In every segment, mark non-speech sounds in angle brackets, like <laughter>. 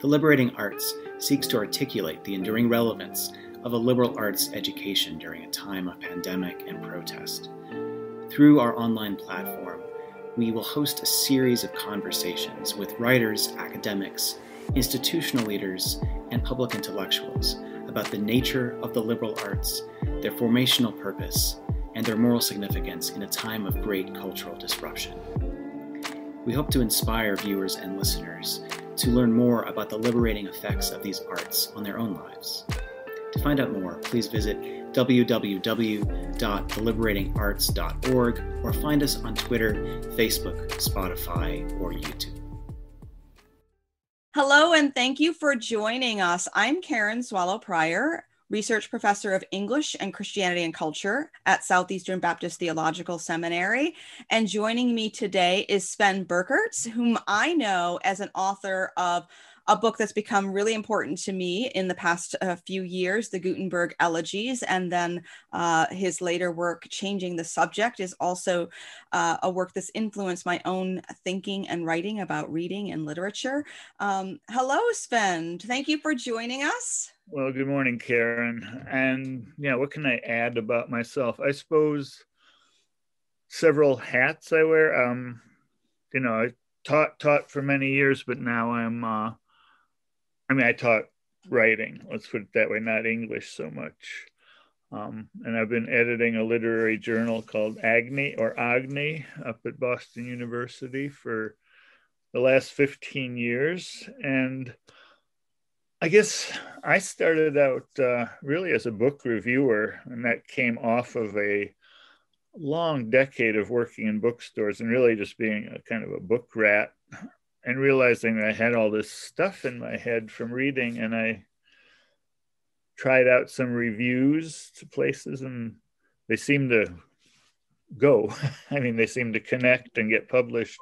The Liberating Arts seeks to articulate the enduring relevance of a liberal arts education during a time of pandemic and protest. Through our online platform, we will host a series of conversations with writers, academics, institutional leaders, and public intellectuals about the nature of the liberal arts, their formational purpose, and their moral significance in a time of great cultural disruption. We hope to inspire viewers and listeners to learn more about the liberating effects of these arts on their own lives. To find out more, please visit www.theliberatingarts.org or find us on Twitter, Facebook, Spotify, or YouTube. Hello, and thank you for joining us. I'm Karen Swallow Prior, research professor of English and Christianity and Culture at Southeastern Baptist Theological Seminary. And joining me today is Sven Birkerts, whom I know as an author of a book that's become really important to me in the past uh, few years, the Gutenberg Elegies, and then uh, his later work, Changing the Subject, is also uh, a work that's influenced my own thinking and writing about reading and literature. Um, hello, Sven. Thank you for joining us. Well, good morning, Karen. And yeah, what can I add about myself? I suppose several hats I wear. Um, you know, I taught taught for many years, but now I'm uh, I mean, I taught writing, let's put it that way, not English so much. Um, and I've been editing a literary journal called Agni or Agni up at Boston University for the last 15 years. And I guess I started out uh, really as a book reviewer, and that came off of a long decade of working in bookstores and really just being a kind of a book rat and realizing I had all this stuff in my head from reading, and I tried out some reviews to places, and they seemed to go. <laughs> I mean, they seemed to connect and get published.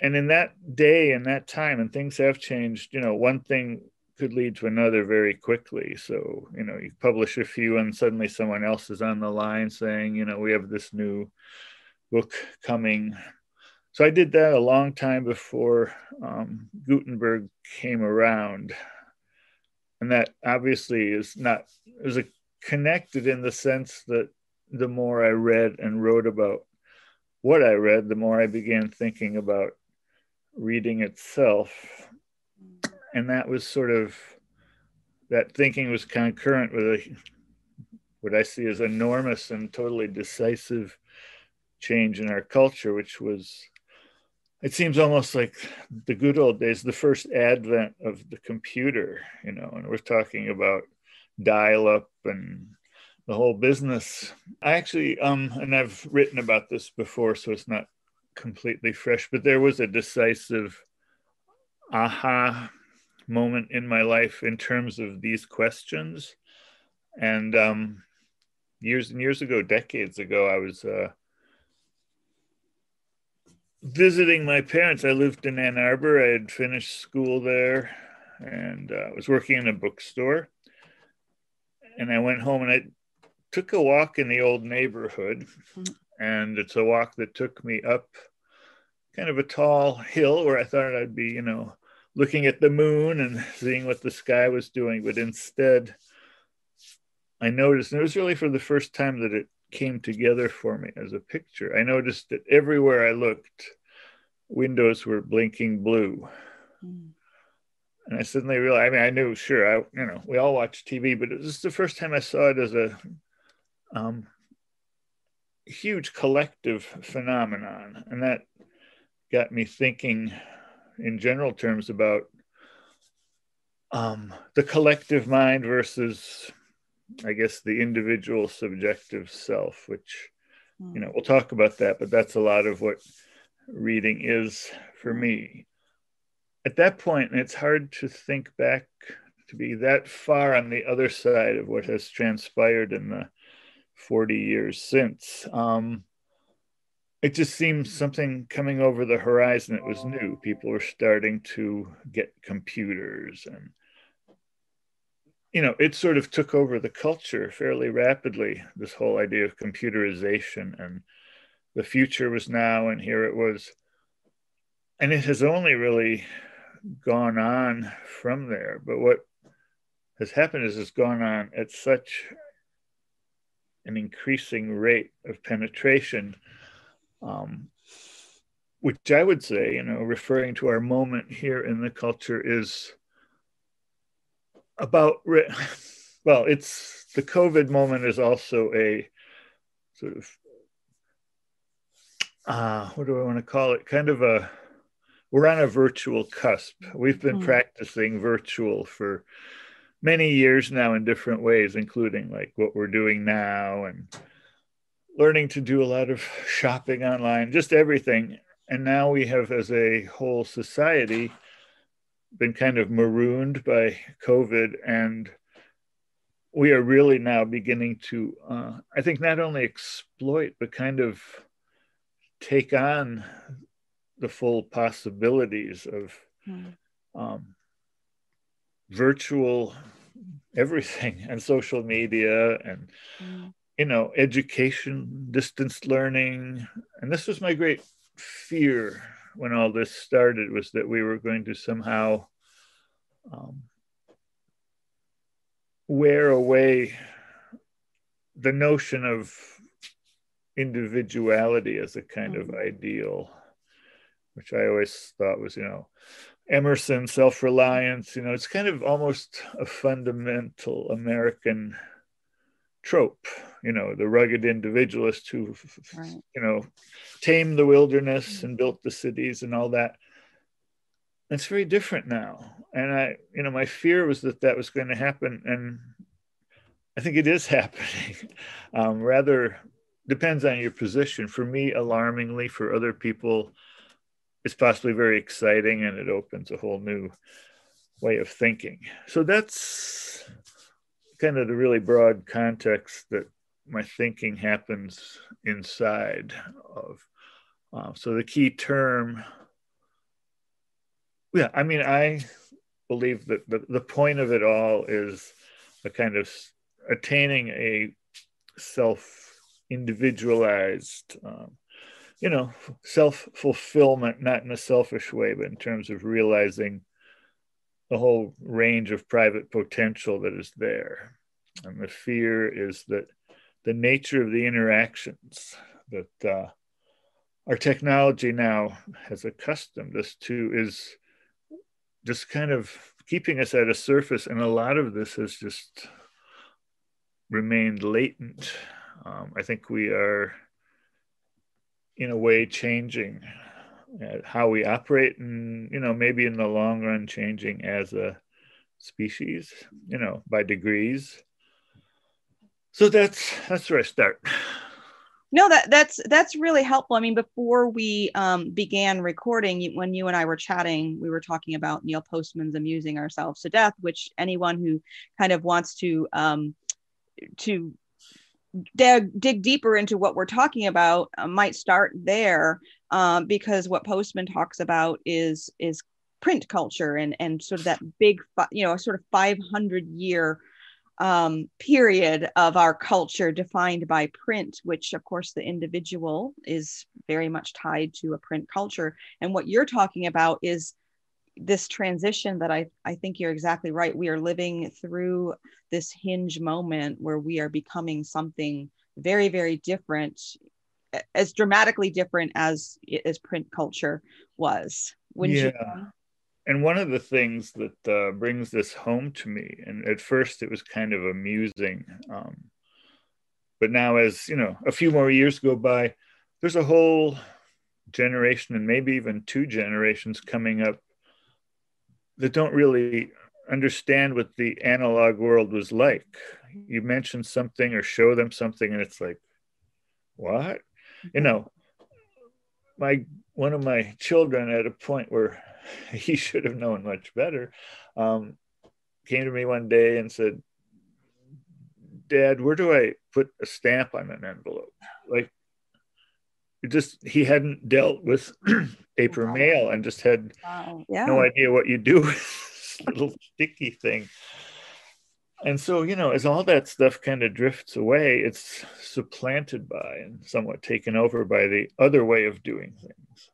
And in that day and that time, and things have changed, you know, one thing could lead to another very quickly. So, you know, you publish a few, and suddenly someone else is on the line saying, you know, we have this new book coming so I did that a long time before um, Gutenberg came around. And that obviously is not, was a, connected in the sense that the more I read and wrote about what I read, the more I began thinking about reading itself. And that was sort of, that thinking was concurrent with a, what I see as enormous and totally decisive change in our culture, which was it seems almost like the good old days, the first advent of the computer, you know, and we're talking about dial up and the whole business. I actually, um, and I've written about this before, so it's not completely fresh, but there was a decisive aha moment in my life in terms of these questions. And um, years and years ago, decades ago, I was uh, visiting my parents. I lived in Ann Arbor. I had finished school there and uh, was working in a bookstore. And I went home and I took a walk in the old neighborhood. And it's a walk that took me up kind of a tall hill where I thought I'd be, you know, looking at the moon and <laughs> seeing what the sky was doing. But instead, I noticed, and it was really for the first time that it came together for me as a picture. I noticed that everywhere I looked, windows were blinking blue. Mm. And I suddenly realized, I mean, I knew, sure, I, you know, we all watch TV, but it was the first time I saw it as a um, huge collective phenomenon. And that got me thinking in general terms about um, the collective mind versus I guess, the individual subjective self, which, you know, we'll talk about that, but that's a lot of what reading is for me. At that point, it's hard to think back to be that far on the other side of what has transpired in the 40 years since. Um, it just seemed something coming over the horizon. It was new. People were starting to get computers and you know, it sort of took over the culture fairly rapidly, this whole idea of computerization and the future was now, and here it was. And it has only really gone on from there. But what has happened is it's gone on at such an increasing rate of penetration, um, which I would say, you know, referring to our moment here in the culture, is about, well, it's the COVID moment is also a sort of, uh, what do I want to call it? Kind of a, we're on a virtual cusp. We've been mm-hmm. practicing virtual for many years now in different ways, including like what we're doing now and learning to do a lot of shopping online, just everything. And now we have, as a whole society, been kind of marooned by COVID. And we are really now beginning to, uh, I think, not only exploit, but kind of take on the full possibilities of. Mm. Um, virtual everything <laughs> and social media and mm. you know education distance learning and this was my great fear when all this started was that we were going to somehow um, wear away the notion of individuality as a kind mm. of ideal which i always thought was you know Emerson, self reliance, you know, it's kind of almost a fundamental American trope, you know, the rugged individualist who, right. you know, tamed the wilderness and built the cities and all that. It's very different now. And I, you know, my fear was that that was going to happen. And I think it is <laughs> happening. Um, rather, depends on your position. For me, alarmingly, for other people, it's possibly very exciting and it opens a whole new way of thinking. So that's kind of the really broad context that my thinking happens inside of. Uh, so the key term, yeah, I mean, I believe that the, the point of it all is a kind of attaining a self individualized um, you know, self fulfillment, not in a selfish way, but in terms of realizing the whole range of private potential that is there. And the fear is that the nature of the interactions that uh, our technology now has accustomed us to is just kind of keeping us at a surface. And a lot of this has just remained latent. Um, I think we are in a way changing uh, how we operate and you know maybe in the long run changing as a species you know by degrees so that's that's where i start. No that that's that's really helpful. I mean before we um, began recording when you and i were chatting we were talking about neil postman's amusing ourselves to death which anyone who kind of wants to um, to dig, dig deeper into what we're talking about uh, might start there um, because what postman talks about is is print culture and and sort of that big you know sort of 500 year um, period of our culture defined by print, which of course the individual is very much tied to a print culture. And what you're talking about is this transition that I, I think you're exactly right. We are living through this hinge moment where we are becoming something very, very different, as dramatically different as as print culture was. Wouldn't yeah. You? And one of the things that uh, brings this home to me, and at first it was kind of amusing, um, but now as you know, a few more years go by, there's a whole generation and maybe even two generations coming up that don't really understand what the analog world was like. You mention something or show them something, and it's like, what? You know, my one of my children at a point where <laughs> he should have known much better um, came to me one day and said, "Dad, where do I put a stamp on an envelope?" Like, it just he hadn't dealt with <clears throat> paper wow. mail and just had wow. yeah. no idea what you do <laughs> with this little sticky thing. And so, you know, as all that stuff kind of drifts away, it's supplanted by and somewhat taken over by the other way of doing things.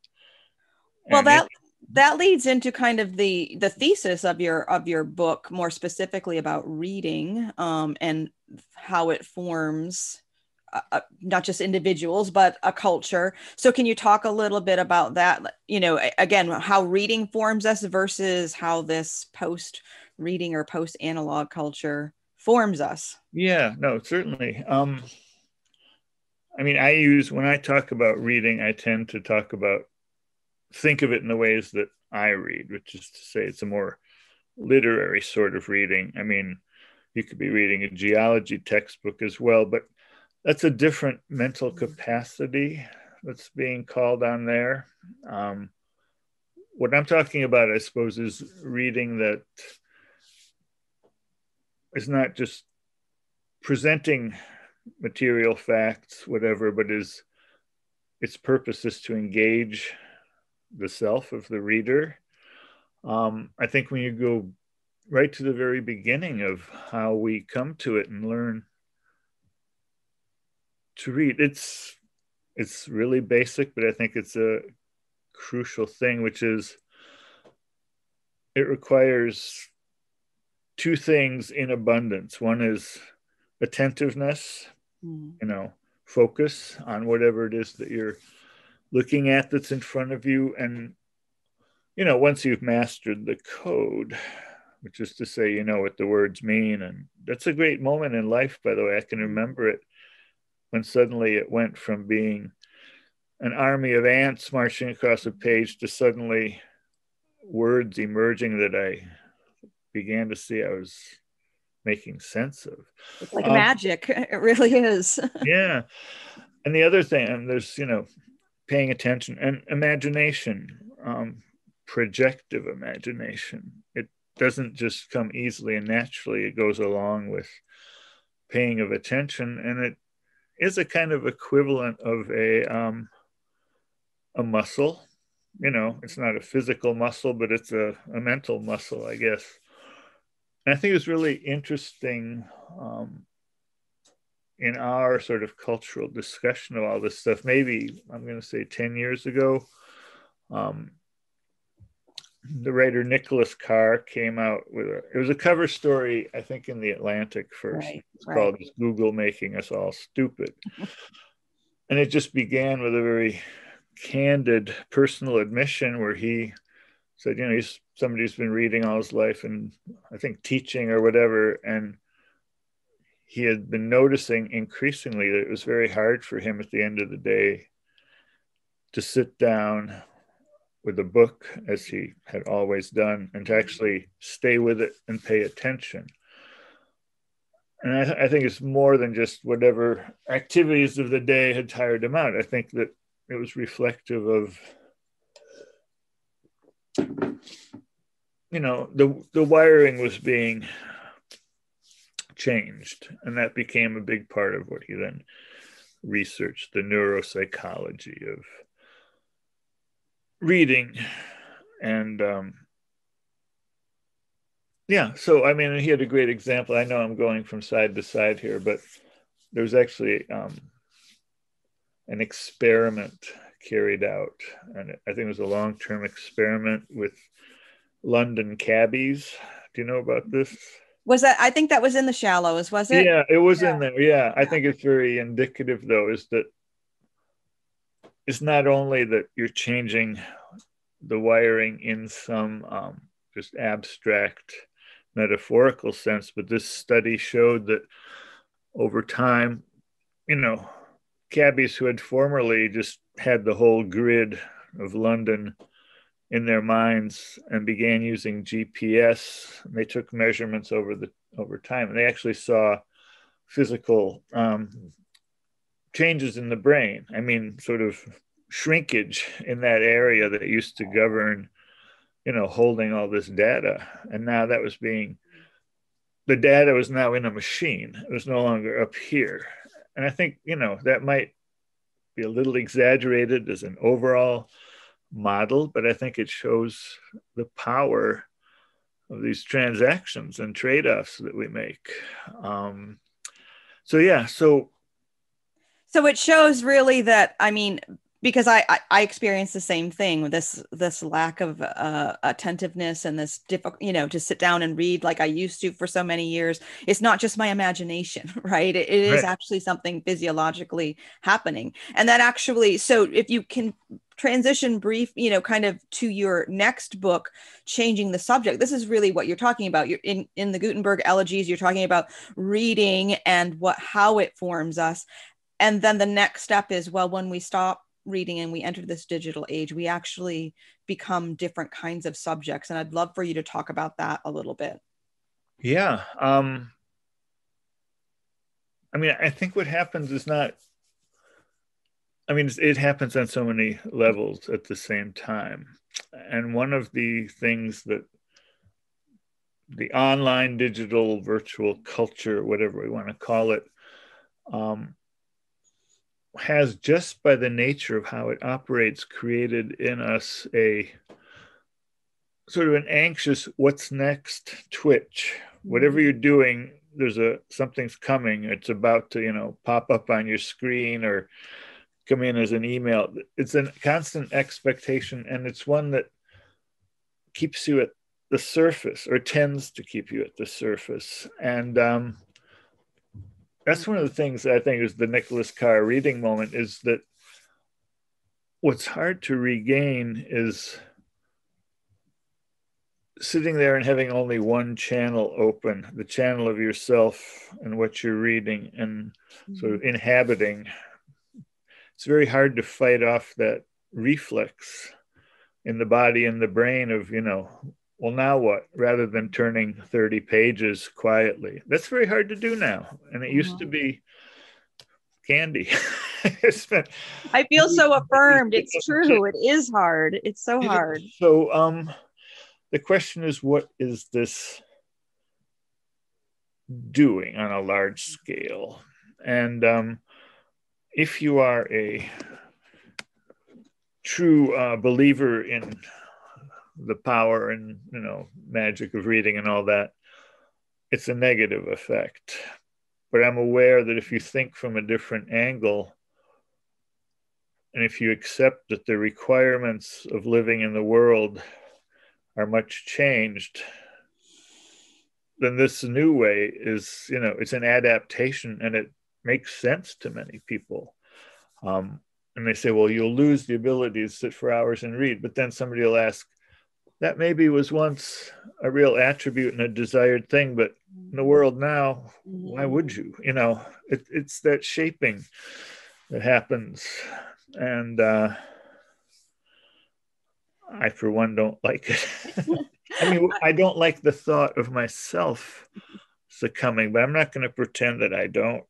Well, and that it, that leads into kind of the the thesis of your of your book more specifically about reading um, and how it forms uh, uh, not just individuals but a culture. So can you talk a little bit about that? You know again how reading forms us versus how this post reading or post analog culture forms us? Yeah no certainly. Um i mean i use when i talk about reading i tend to talk about think of it in the ways that i read which is to say it's a more literary sort of reading i mean you could be reading a geology textbook as well but that's a different mental capacity that's being called on there. Um, what I'm talking about, I suppose, is reading that is not just presenting material facts, whatever, but is its purpose is to engage the self of the reader. Um, I think when you go right to the very beginning of how we come to it and learn to read. It's it's really basic, but I think it's a crucial thing, which is it requires two things in abundance. One is attentiveness, mm. you know, focus on whatever it is that you're looking at that's in front of you. And, you know, once you've mastered the code, which is to say, you know what the words mean. And that's a great moment in life, by the way. I can remember it when suddenly it went from being an army of ants marching across a page to suddenly words emerging that I began to see I was making sense of. It's like um, magic. <laughs> It really is. <laughs> yeah. And the other thing, and there's, you know, paying attention and imagination, um, projective imagination. It doesn't just come easily and naturally, it goes along with paying of attention and it is a kind of equivalent of a um, a muscle. You know, it's not a physical muscle, but it's a, a mental muscle, I guess. And I think it's really interesting um, in our sort of cultural discussion of all this stuff. Maybe I'm going to say 10 years ago, um, the writer Nicholas Carr came out with a it was a cover story I think in the Atlantic first. Right, it's right. called Google making us all stupid. <laughs> and it just began with a very candid personal admission where he said, you know, he's somebody who's been reading all his life and I think teaching or whatever and he had been noticing increasingly that it was very hard for him at the end of the day to sit down with a book as he had always done and to actually stay with it and pay attention. And I, I, think it's more than just whatever activities of the day had tired him out. I think that it was reflective of, you know, the, the wiring was being changed. And that became a big part of what he then researched the neuropsychology of reading and um, yeah so i mean he had a great example i know i'm going from side to side here but there was actually um, an experiment carried out and i think it was a long-term experiment with london cabbies do you know about this was that i think that was in the shallows was it? Yeah it was yeah. in there yeah. I think it's very indicative though is that it's not only that you're changing the wiring in some um, just abstract metaphorical sense, but this study showed that over time, you know, cabbies who had formerly just had the whole grid of London in their minds and began using GPS, they took measurements over the over time, and they actually saw physical um, changes in the brain. I mean, sort of shrinkage in that area that used to govern, you know, holding all this data. And now that was being, the data was now in a machine. It was no longer up here. And I think, you know, that might be a little exaggerated as an overall model, but I think it shows the power of these transactions and trade offs that we make. Um, so, yeah, so so it shows really that, I mean, because I, I, I experienced the same thing with this this lack of uh, attentiveness and this difficult you know to sit down and read like I used to for so many years. It's not just my imagination, <laughs> right? it, it is right. actually something physiologically happening, and that actually. So if you can transition brief you know kind of to your next book changing the subject this is really what you're talking about you're in in the gutenberg elegies you're talking about reading and what how it forms us and then the next step is well when we stop reading and we enter this digital age, we actually become different kinds of subjects. And I'd love for you to talk about that a little bit. Yeah. Um, I mean, I think what happens is not, I mean, it happens on so many levels at the same time. And one of the things that the online, digital, virtual culture, whatever we want to call it, um, has just by the nature of how it operates created in us a sort of an anxious what's next twitch whatever mm-hmm. you're doing there's a something's coming it's about to you know pop up on your screen or come in as an email it's a constant expectation and it's one that keeps you at the surface or tends to keep you at the surface and um, that's one of the things I think is the Nicholas Carr reading moment is that what's hard to regain is sitting there and having only one channel open, the channel of yourself and what you're reading and sort of mm-hmm. inhabiting. It's very hard to fight off that reflex in the body and the brain of, you know, well, now what? Rather than turning 30 pages quietly. That's very hard to do now. And it used to mm-hmm. be candy. <laughs> been, I feel so <laughs> affirmed. It's true. It is hard. It's so hard. So um the question is what is this doing on a large scale? And um if you are a true uh, believer in the power and you know magic of reading and all that it's a negative effect. But i'm aware that if you think from a different angle and if you accept that the requirements of living in the world are much changed then this new way is you know it's an adaptation and it makes sense to many people um, and they say well you'll lose the ability to sit for hours and read but then somebody will ask that maybe was once a real attribute and a desired thing, but in the world now, why mm-hmm. would you? You know, it, it's that shaping that happens. And uh, I, for one, don't like it. <laughs> I mean, <laughs> I don't like the thought of myself succumbing, but I'm not going to pretend that I don't,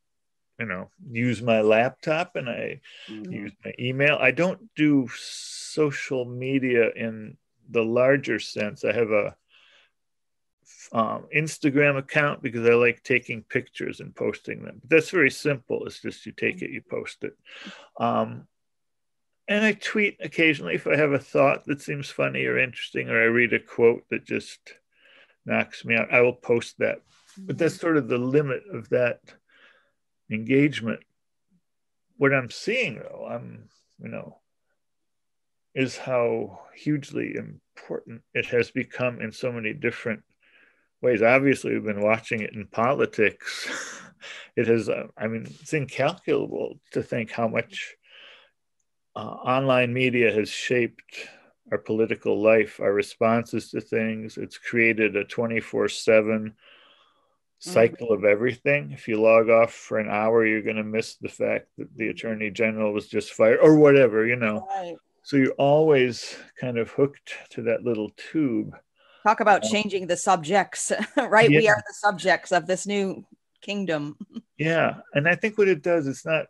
you know, use my laptop and I mm-hmm. use my email. I don't do social media in the larger sense, I have a um, Instagram account because I like taking pictures and posting them. But that's very simple. It's just you take it, you post it. Um, and I tweet occasionally if I have a thought that seems funny or interesting, or I read a quote that just knocks me out. I will post that. But that's mm-hmm. sort of the limit of that engagement. What I'm seeing, though, I'm, you know, is how hugely important it has become in so many different ways. Obviously, we've been watching it in politics. <laughs> it has, uh, I mean, it's incalculable to think how much uh, online media has shaped our political life, our responses to things. It's created a 24 7 cycle of everything. If you log off for an hour, you're going to miss the fact that the attorney general was just fired or whatever, you know. Right. So you're always kind of hooked to that little tube. Talk about um, changing the subjects, <laughs> right? Yeah. We are the subjects of this new kingdom. <laughs> yeah. And I think what it does, it's not,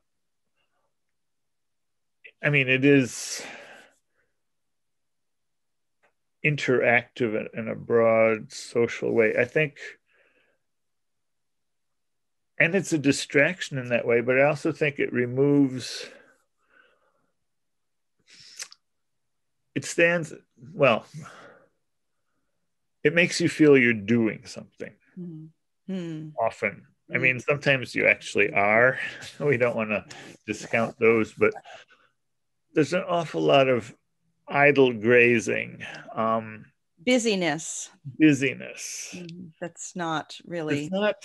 I mean, it is interactive in a broad social way. I think, and it's a distraction in that way, but I also think it removes it stands well it makes you feel you're doing something mm-hmm. often i hmm. mean sometimes you actually are <laughs> we don't want to discount those but there's an awful lot of idle grazing. Um, busyness. Busyness. Mm-hmm. that's not really it's not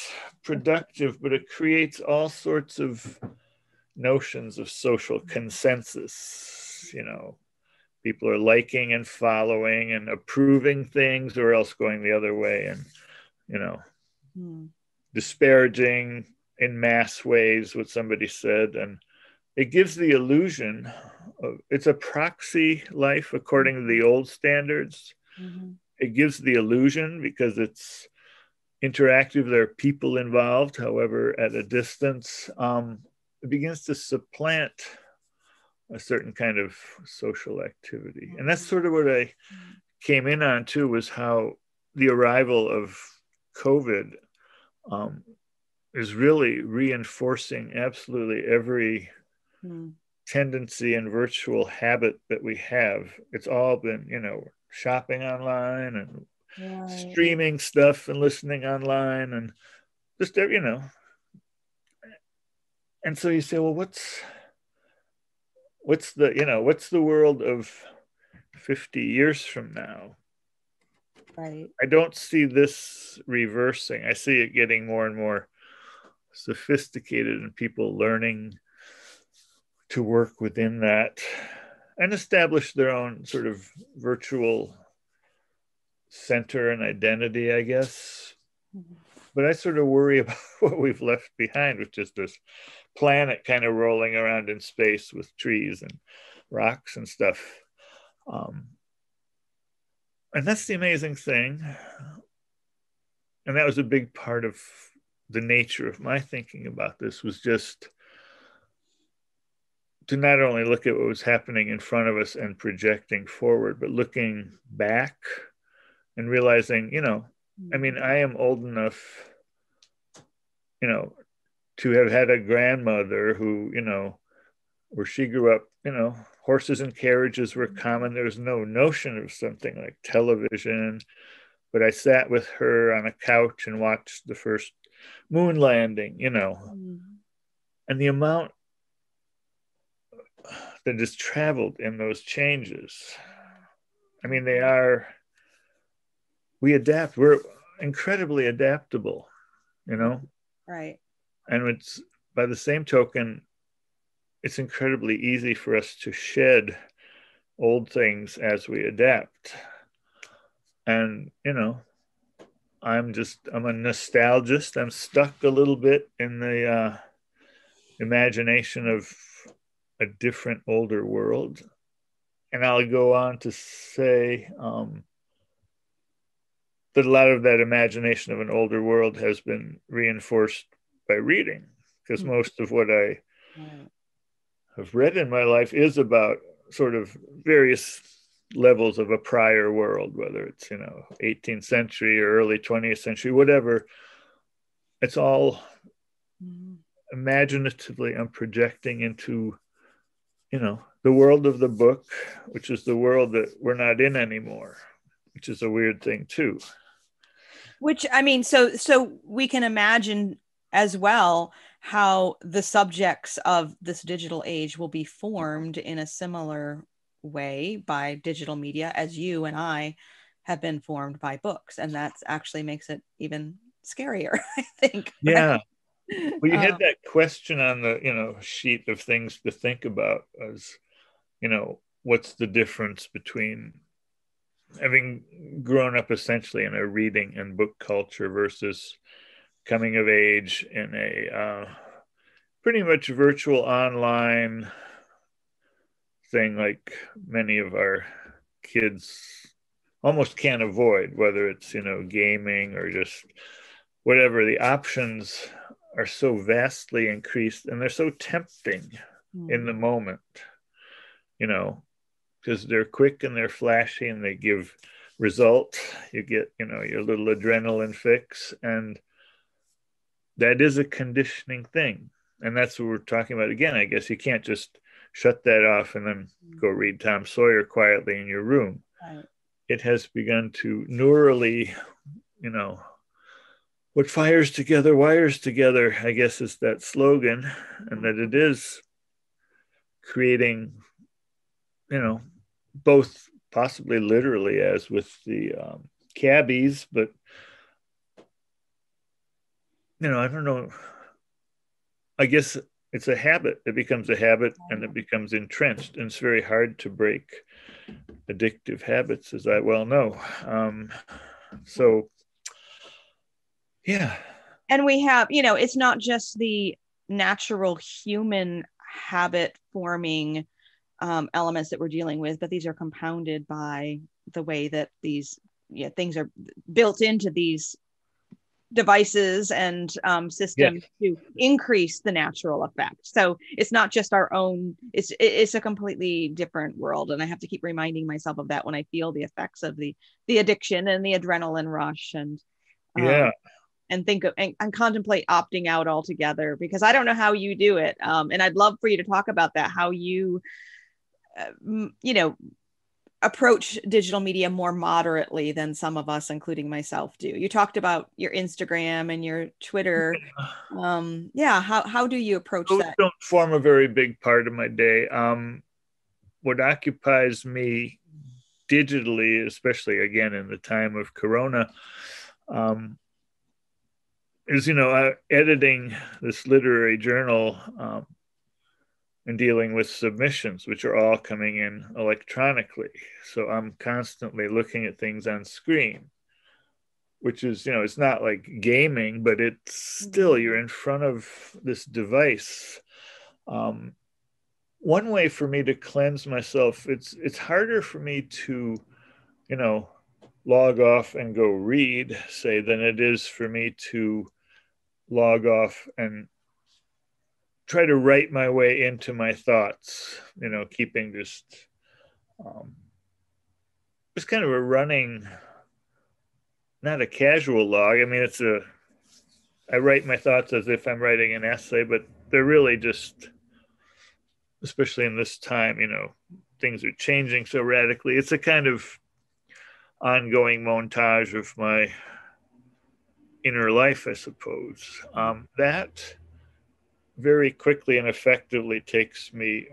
productive but it creates all sorts of notions of social consensus you know. People are liking and following and approving things or else going the other way and you know hmm. disparaging in mass ways what somebody said. And it gives the illusion of it's a proxy life according to the old standards Mm-hmm. It gives the illusion because it's interactive, there are people involved, however, at a distance. Um, it begins to supplant a certain kind of social activity. And that's sort of what I came in on too was how the arrival of COVID um, is really reinforcing absolutely every mm. tendency and virtual habit that we have. It's all been, you know, shopping online and right. streaming stuff and listening online and just you know. And so you say well what's what's the you know what's the world of 50 years from now? Right. I don't see this reversing. I see it getting more and more sophisticated and people learning to work within that and establish their own sort of virtual center and identity, I guess. But I sort of worry <laughs> about what we've left behind, which is this planet kind of rolling around in space with trees and rocks and stuff. Um, and that's the amazing thing. And that was a big part of the nature of my thinking about this was just to not only look at what was happening in front of us and projecting forward, but looking back and realizing, you know, I mean, I am old enough, you know, to have had a grandmother who, you know, where she grew up, you know, horses and carriages were common. There was no notion of something like television. But I sat with her on a couch and watched the first moon landing, you know. Mm. And the amount that has traveled in those changes. I mean, they are, we adapt, we're incredibly adaptable, you know? Right. And it's by the same token, it's incredibly easy for us to shed old things as we adapt. And, you know, I'm just, I'm a nostalgist. I'm stuck a little bit in the uh, imagination of a different older world. And I'll go on to say um, that a lot of that imagination of an older world has been reinforced by reading, because mm-hmm. most of what I have read in my life is about sort of various levels of a prior world, whether it's, you know, 18th century or early 20th century, whatever. It's all mm-hmm. imaginatively I'm projecting into you know, the world of the book, which is the world that we're not in anymore, which is a weird thing too. Which I mean, so so we can imagine as well how the subjects of this digital age will be formed in a similar way by digital media as you and I have been formed by books. And that actually makes it even scarier, <laughs> I think. Yeah well, you had um, that question on the you know sheet of things to think about as you know what's the difference between having grown up essentially in a reading and book culture versus coming of age in a uh, pretty much virtual online thing like many of our kids almost can't avoid whether it's you know gaming or just whatever the options are so vastly increased and they're so tempting mm. in the moment, you know, because they're quick and they're flashy and they give result. You get, you know, your little adrenaline fix. And that is a conditioning thing. And that's what we're talking about again. I guess you can't just shut that off and then mm. go read Tom Sawyer quietly in your room. Right. It has begun to neurally, you know, what fires together wires together i guess is that slogan and that it is creating you know, both possibly literally as with the um, cabbies, but you know, I don't know. I guess it's a habit. It becomes a habit and it becomes entrenched, and it's very hard to break addictive habits, as I well know. Um, so, yeah. And we have, you know, it's not just the natural human habit forming um, elements that we're dealing with, but these are compounded by the way that these yeah, things are built into these devices and um, systems to increase the natural effect. So it's not just our own; it's it's a completely different world, and I have to keep reminding myself of that when I feel the effects of the the addiction and the adrenaline rush and um, yeah. And think of and, and, contemplate opting out altogether because I don't know how you do it. Um, and I'd love for you to talk about that, how you, uh, you know, approach digital media more moderately than some of us including myself do. You talked about your instagram and your twitter. <laughs> Um yeah how, how do you approach Those that? don't form a very big part of my day. Um what occupies me digitally especially again in the time of corona um is you know uh, editing this literary journal um, and dealing with submissions, which are all coming in electronically. So I'm constantly looking at things on screen, which is, you know, it's not like gaming, but it's still, you're in front of this device. Um, one way for me to cleanse myself, it's it's harder for me to, you know, log off and go read, say, than it is for me to log off and try to write my way into my thoughts, you know, keeping just um, just kind of a running, not a casual log. I mean, it's a I write my thoughts as if I'm writing an essay, but they're really just, especially in this time, you know, things are changing so radically. It's a kind of ongoing montage of my inner life, I suppose. Um, that very quickly and effectively takes me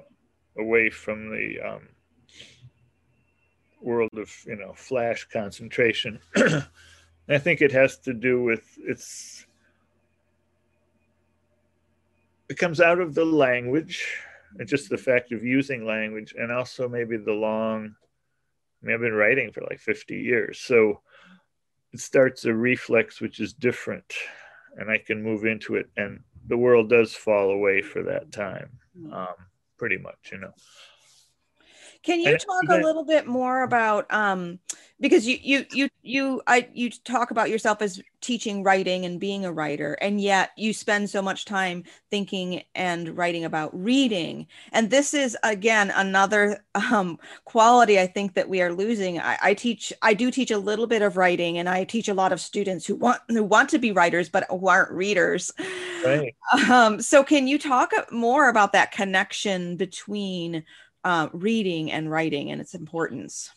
away from the um, world of you know flash concentration. <clears throat> I think it has to do with it's it comes out of the language and just the fact of using language and also maybe the long I mean I've been writing for like 50 years so it starts a reflex which is different and I can move into it and the world does fall away for that time, hmm. um, pretty much, you know. Can you talk a little bit more about um, because you you you you I you talk about yourself as teaching writing and being a writer, and yet you spend so much time thinking and writing about reading. And this is again another um, quality I think that we are losing. I, I teach I do teach a little bit of writing, and I teach a lot of students who want who want to be writers but who aren't readers. Right. Um, so can you talk more about that connection between uh, reading and writing and its importance.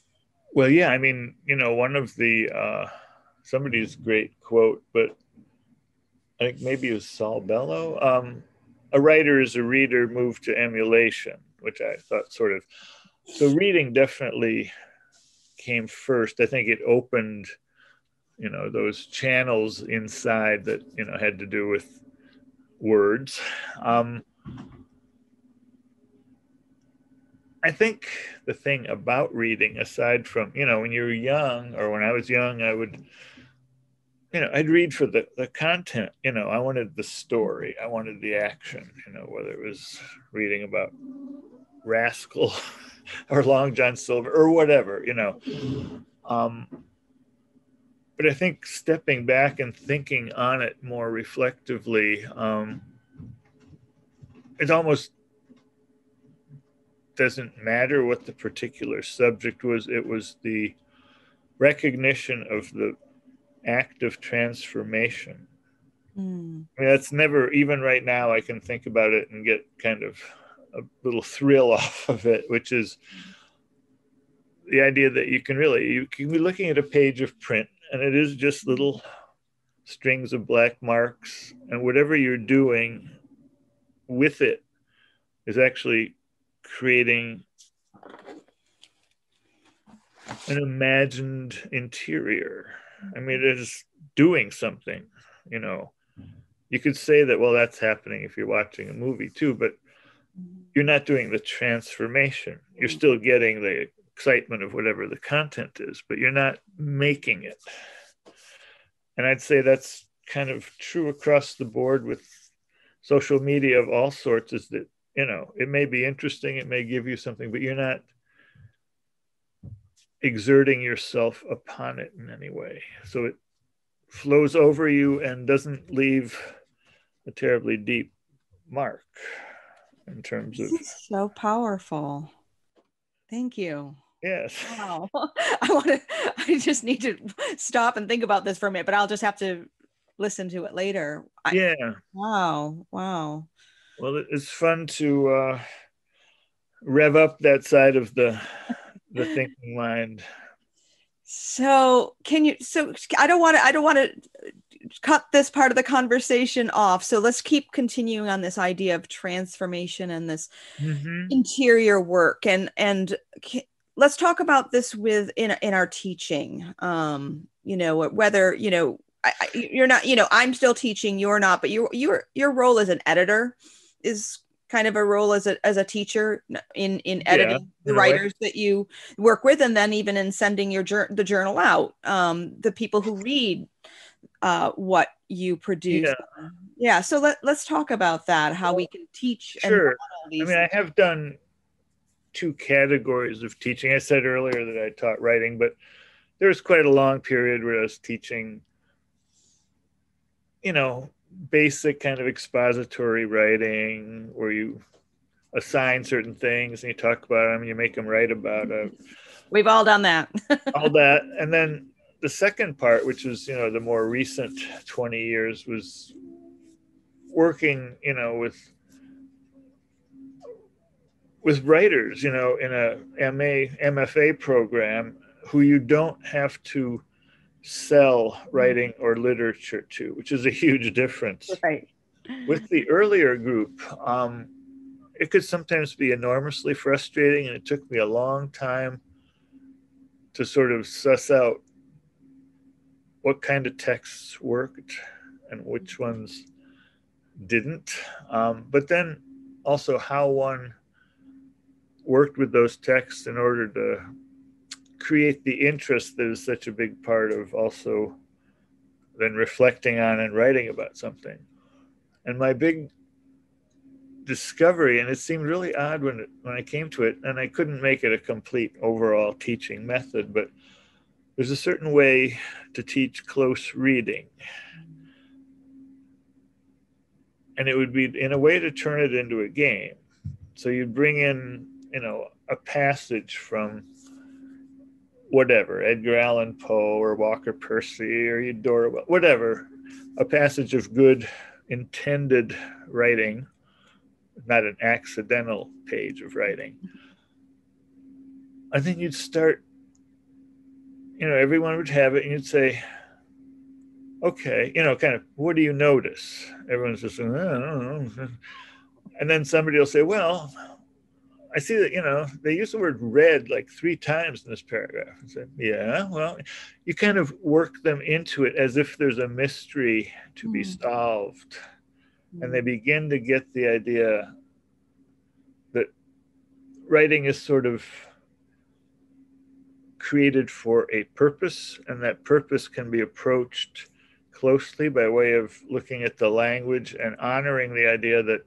Well, yeah, I mean, you know, one of the uh, somebody's great quote, but I think maybe it was Saul Bellow. Um, a writer is a reader moved to emulation, which I thought sort of. So reading definitely came first. I think it opened, you know, those channels inside that you know had to do with words. Um, I think the thing about reading, aside from, you know, when you were young or when I was young, I would, you know, I'd read for the, the content. You know, I wanted the story, I wanted the action, you know, whether it was reading about Rascal <laughs> or Long John Silver or whatever, you know. Um, but I think stepping back and thinking on it more reflectively, um, it's almost doesn't matter what the particular subject was, it was the recognition of the act of transformation. Mm. I mean, that's never, even right now, I can think about it and get kind of a little thrill <laughs> off of it, which is the idea that you can really, you can be looking at a page of print and it is just little strings of black marks, and whatever you're doing with it is actually creating an imagined interior. I mean, it is doing something, you know. You could say that, well, that's happening if you're watching a movie too, but you're not doing the transformation. You're still getting the excitement of whatever the content is, but you're not making it. And I'd say that's kind of true across the board with social media of all sorts is that, you know, it may be interesting, it may give you something, but you're not exerting yourself upon it in any way. So it flows over you and doesn't leave a terribly deep mark in terms of so powerful. Thank you. Yes. Wow. <laughs> I want to I just need to stop and think about this for a minute, but I'll just have to listen to it later. I, yeah. Wow. Wow. Well, it's fun to uh rev up that side of the the thinking mind. So, can you so I don't want to I don't want to cut this part of the conversation off. So let's keep continuing on this idea of transformation and this mm-hmm. interior work and and let's talk about this with in in our teaching. Um, you know, whether, you know, I, you're not, you know, I'm still teaching, you're not, but your your your role as an editor is kind of a role as a as a teacher in in editing yeah, the writers that you work with and then even in sending your the journal out um, the people who read uh, what you produce. Yeah. yeah. So let, let's talk about that, how we can teach. Sure. I mean, things. I have done two categories of teaching. I said earlier that I taught writing, but there was quite a long period where I was teaching, you know, basic kind of expository writing where you assign certain things and you talk about them, and you make them write about it. We've all done that. <laughs> all that. And then the second part, which was you know the more recent twenty years, was working you know with with writers, you know, in a MA MFA program who you don't have to sell writing or literature to, which is a huge difference. Right. With the earlier group, um, it could sometimes be enormously frustrating, and it took me a long time to sort of suss out what kind of texts worked and which ones didn't. Um, but then also how one worked with those texts in order to create the interest that is such a big part of also then reflecting on and writing about something. And my big discovery, and it seemed really odd when it, when I came to it, and I couldn't make it a complete overall teaching method, but there's a certain way to teach close reading. And it would be in a way to turn it into a game. So you'd bring in, you know, a passage from whatever, Edgar Allan Poe or Walker Percy or Eudora, whatever, a passage of good intended writing, not an accidental page of writing. I think you'd start you know, everyone would have it, and you'd say, okay, you know, kind of, what do you notice? Everyone's just, know. <laughs> And then somebody will say, well, I see that, you know, they use the word red like three times in this paragraph. And say, yeah, well, you kind of work them into it as if there's a mystery to mm. be hmm. solved. Mm. And they hmm. begin to get the idea that writing is sort of created for a purpose, and that purpose can be approached closely by way of looking at the language and honoring the idea that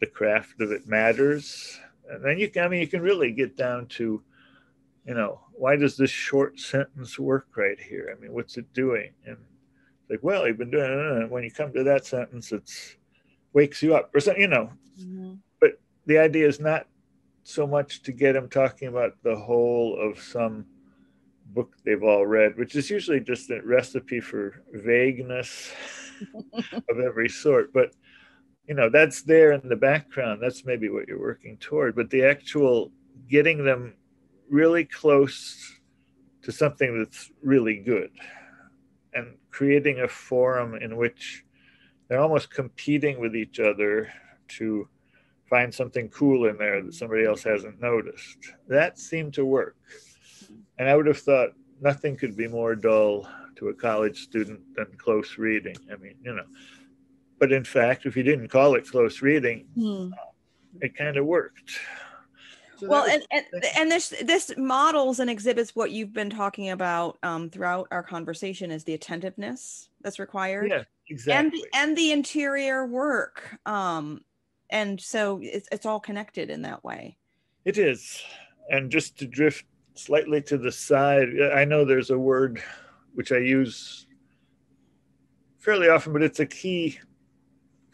the craft of it matters. And then you can, I mean, you can really get down to, you know, why does this short sentence work right here? I mean, what's it doing? And like, well, you've been doing it. And when you come to that sentence, it's wakes you up or something, you know. Mm-hmm. But the idea is not so much to get them talking about the whole of some book they've all read, which is usually just a recipe for vagueness <laughs> of every sort. But you know, that's there in the background. That's maybe what you're working toward. But the actual getting them really close to something that's really good and creating a forum in which they're almost competing with each other to find something cool in there that somebody else hasn't noticed. That seemed to work. And I would have thought nothing could be more dull to a college student than close reading. I mean, you know, but in fact, if you didn't call it close reading, hmm. it kind of worked. So well, and, and and this this models and exhibits what you've been talking about um, throughout our conversation is the attentiveness that's required. Yeah, exactly. And the, and the interior work. Um, and so it's it's all connected in that way. It is, and just to drift slightly to the side, I know there's a word which I use fairly often, but it's a key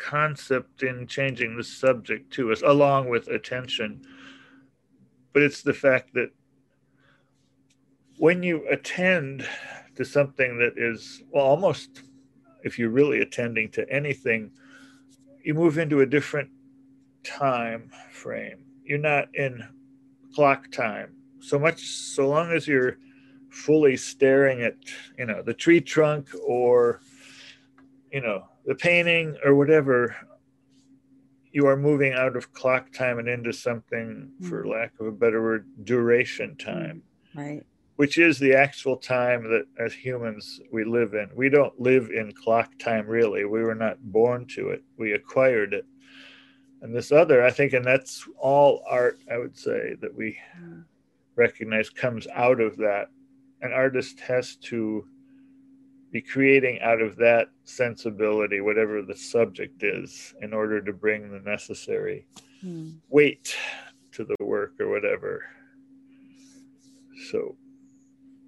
concept in changing the subject to us, along with attention. But it's the fact that when you attend to something that is, well, almost if you're really attending to anything, you move into a different time frame. You're not in clock time so much, so long as you're fully staring at, you know, the tree trunk or, you know, the painting or whatever, you are moving out of clock time and into something, mm-hmm. for lack of a better word, duration time. Right. Which is the actual time that as humans we live in. We don't live in clock time really. We were not born to it. We acquired it. And this other, I think, and that's all art, I would say, that we mm. recognize comes out of that. An artist has to be creating out of that sensibility, whatever the subject is, in order to bring the necessary hmm. weight to the work or whatever. So,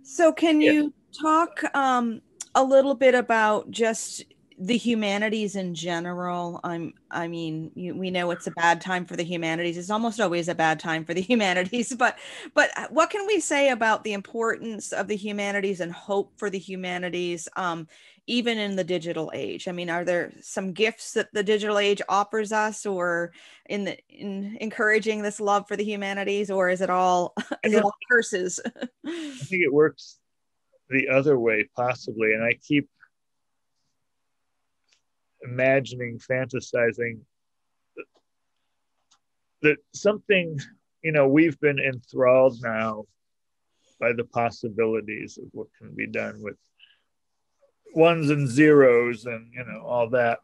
so can yeah. you talk um, a little bit about just the humanities in general i'm i mean you, we know it's a bad time for the humanities. It's almost always a bad time for the <laughs> humanities but but uh, what can we say about the importance of the humanities and hope for the humanities um, even in the digital age? I mean are there some gifts that the digital age offers us or in the in encouraging this love for the humanities or is it all <laughs> is it all curses? <laughs> I think it works the other way possibly and i keep imagining, fantasizing that something, you know, we've been enthralled now by the possibilities of what can be done with ones and zeros and, you know, all that.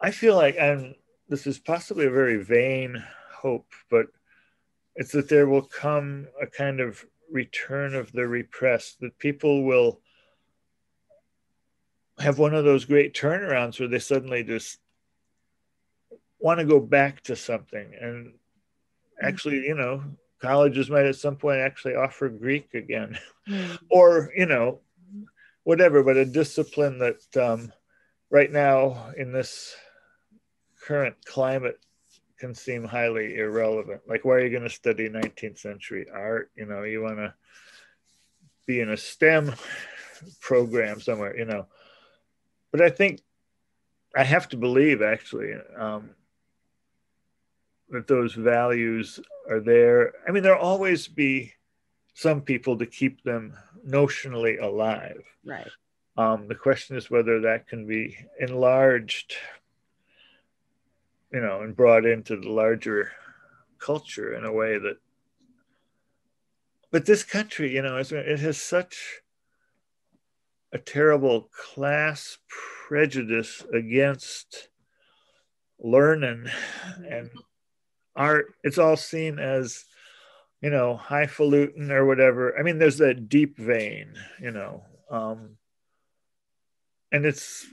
I feel like, and this is possibly a very vain hope, but it's that there will come a kind of return of the repressed, that people will have one of those great turnarounds where they suddenly just want to go back to something. And mm-hmm. actually you know colleges might at some point actually offer greek again. Mm. <laughs> or you know whatever but a discipline that um, right now in this current climate can seem highly irrelevant. Like why are you going to study 19th century art? You know you want to be in a stem program somewhere you know but I think I have to believe actually um, that those values are there. I mean, there'll always be some people to keep them notionally alive. Right. Um, the question is whether that can be enlarged, you know, and brought into the larger culture in a way that. But this country, you know, it has such a terrible class prejudice against learning and art. It's all seen as, you know, highfalutin or whatever. I mean, there's that deep vein, you know, um, and it's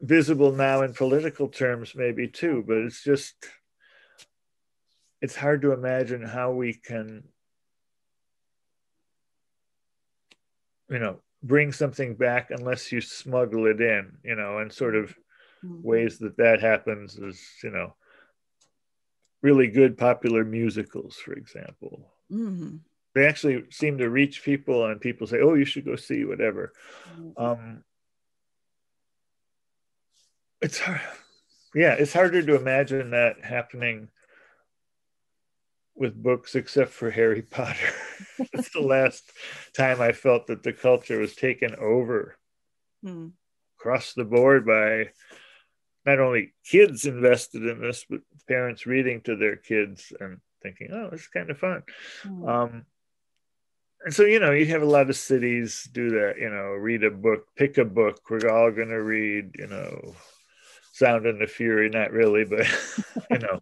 visible now in political terms, maybe too, but it's just, it's hard to imagine how we can, you know, bring something back unless you smuggle it in, you know, and sort of mm-hmm. ways that that happens is, you know, really good popular musicals, for example. Mm-hmm. They actually seem to reach people, and people say, "Oh, you should go see whatever." Mm-hmm. Um, it's hard, yeah, it's harder to imagine that happening with books except for Harry Potter. <laughs> That's the last time I felt that the culture was taken over hmm. across the board by not only kids invested in this, but parents reading to their kids and thinking, oh, this is kind of fun. Hmm. Um, and so you know you have a lot of cities do that you know read a book pick a book we're all going to read you know sound and the fury not really but <laughs> you know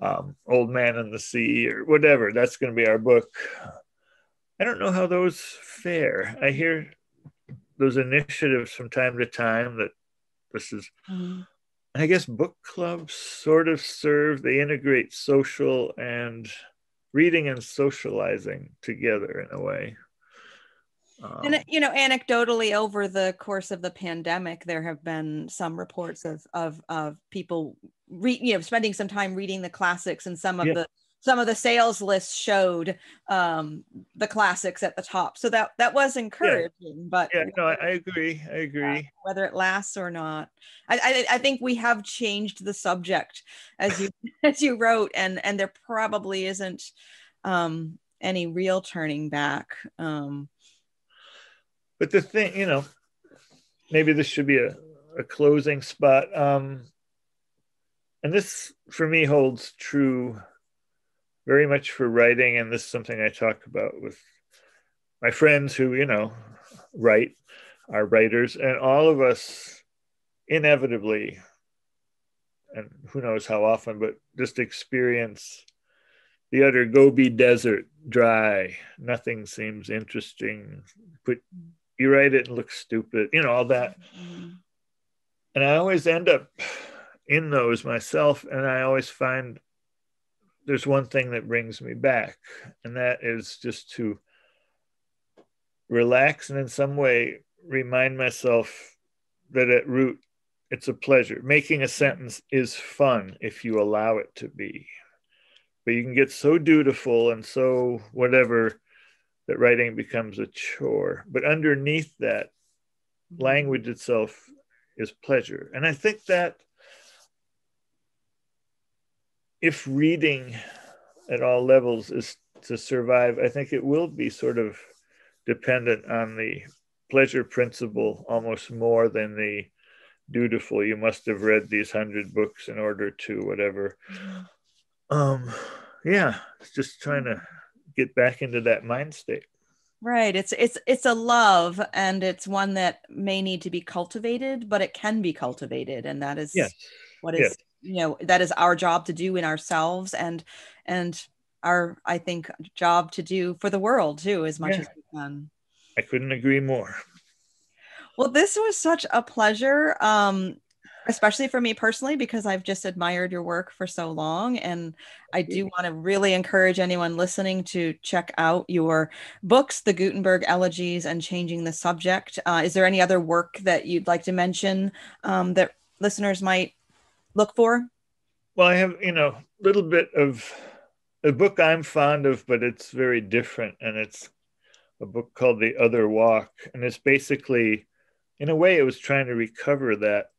um, old man in the sea or whatever that's going to be our book i don't know how those fare i hear those initiatives from time to time that this is mm-hmm. i guess book clubs sort of serve they integrate social and reading and socializing together in a way. Um, and you know, anecdotally, over the course of the pandemic, there have been some reports of of of people, re, you know, spending some time reading the classics, and some of yeah. the some of the sales lists showed um, the classics at the top. So that that was encouraging. Yeah. But yeah, no, I, I agree. I agree. Uh, whether it lasts or not, I, I, I think we have changed the subject as you <laughs> as you wrote, and and there probably isn't um, any real turning back. Um, but the thing, you know, maybe this should be a, a closing spot. Um, and this for me holds true very much for writing and this is something i talk about with my friends who you know write are writers and all of us inevitably and who knows how often but just experience the utter gobi desert dry nothing seems interesting but you write it and look stupid you know all that mm-hmm. and i always end up in those myself and i always find there's one thing that brings me back, and that is just to relax and in some way remind myself that at root it's a pleasure. Making a sentence is fun if you allow it to be. But you can get so dutiful and so whatever that writing becomes a chore. But underneath that, language itself is pleasure. And I think that if reading at all levels is to survive, I think it will be sort of dependent on the pleasure principle almost more than the dutiful. You must have read these hundred books in order to whatever. Um, yeah, it's just trying to get back into that mind state. Right. It's it's it's a love and it's one that may need to be cultivated, but it can be cultivated. And that is yes. what is yes you know that is our job to do in ourselves and and our i think job to do for the world too as much yeah. as we can i couldn't agree more well this was such a pleasure um especially for me personally because i've just admired your work for so long and i do want to really encourage anyone listening to check out your books the gutenberg elegies and changing the subject uh, is there any other work that you'd like to mention um, that listeners might look for? Well, I have, you know, a little bit of a book I'm fond of, but it's very different. And it's a book called The Other Walk. And it's basically, in a way, it was trying to recover that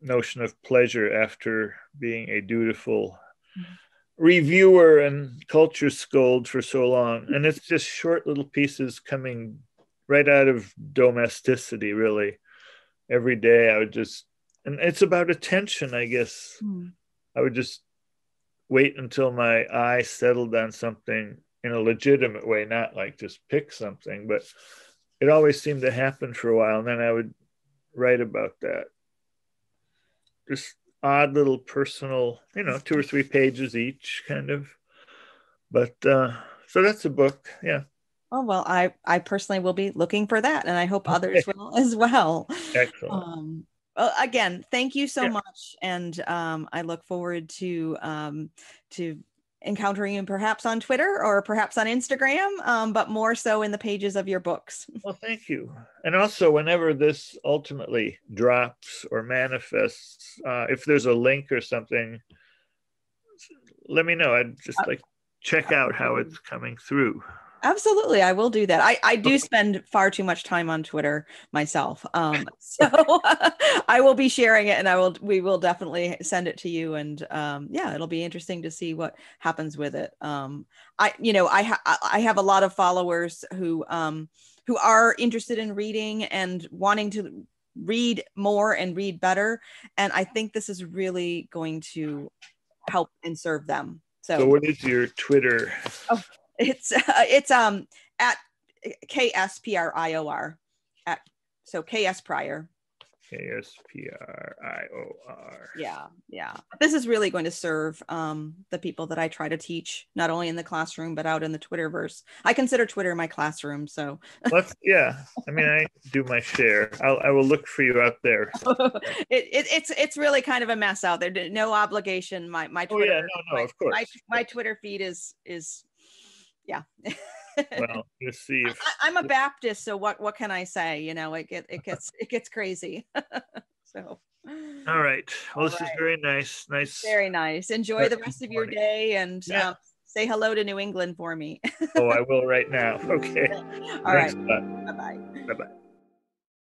notion of pleasure after being a dutiful mm-hmm. reviewer and culture scold for so long. And it's just short little pieces coming right out of domesticity, really. Every day I would just and it's about attention, I guess. Mm. I would just wait until my eye settled on something in a legitimate way, not like just pick something, but it always seemed to happen for a while. And then I would write about that. Just odd little personal, you know, two or three pages each kind of. But uh, so that's a book. Yeah. Oh well, I I personally will be looking for that, and I hope others will <laughs> as well. Excellent. Um, well, again, thank you so yeah. much, and um, I look forward to um, to encountering you perhaps on Twitter or perhaps on Instagram, um, but more so in the pages of your books. <laughs> Well, thank you. And also, whenever this ultimately drops or manifests, uh, if there's a link or something, let me know. I'd just uh, like check out how it's coming through. Absolutely, I will do that. I, I do spend far too much time on Twitter myself, um, <laughs> so <laughs> I will be sharing it, and I will we will definitely send it to you, and um, yeah, it'll be interesting to see what happens with it. Um, I you know I ha- I have a lot of followers who um, who are interested in reading and wanting to read more and read better, and I think this is really going to help and serve them. So, so what is your Twitter? Oh, It's uh, it's um at K S P R I O R at so K S Prior. K S P R I O R. Yeah, yeah. This is really going to serve um, the people that I try to teach, not only in the classroom but out in the Twitterverse. I consider Twitter my classroom, so. Let's yeah. I mean, I do my share. I'll, I will look for you out there. <laughs> it, it, it's it's really kind of a mess out there. No obligation. My my Twitter. Oh yeah, no, no, my, of course. My, my Twitter feed is is yeah. well, you see. If, I, am a Baptist, so what what can I say? You know, it get it gets it gets crazy. <laughs> so. All right. Well, All this right. is very nice. Nice. Very nice. Enjoy the rest of your day and yeah. um, say hello to New England for me. oh, I will right now. <laughs> Okay. <laughs> All Thanks right. Bye bye. Bye bye.